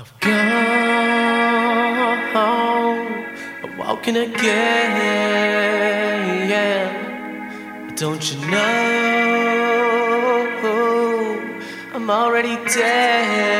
I've gone, I'm walking again. Don't you know I'm already dead?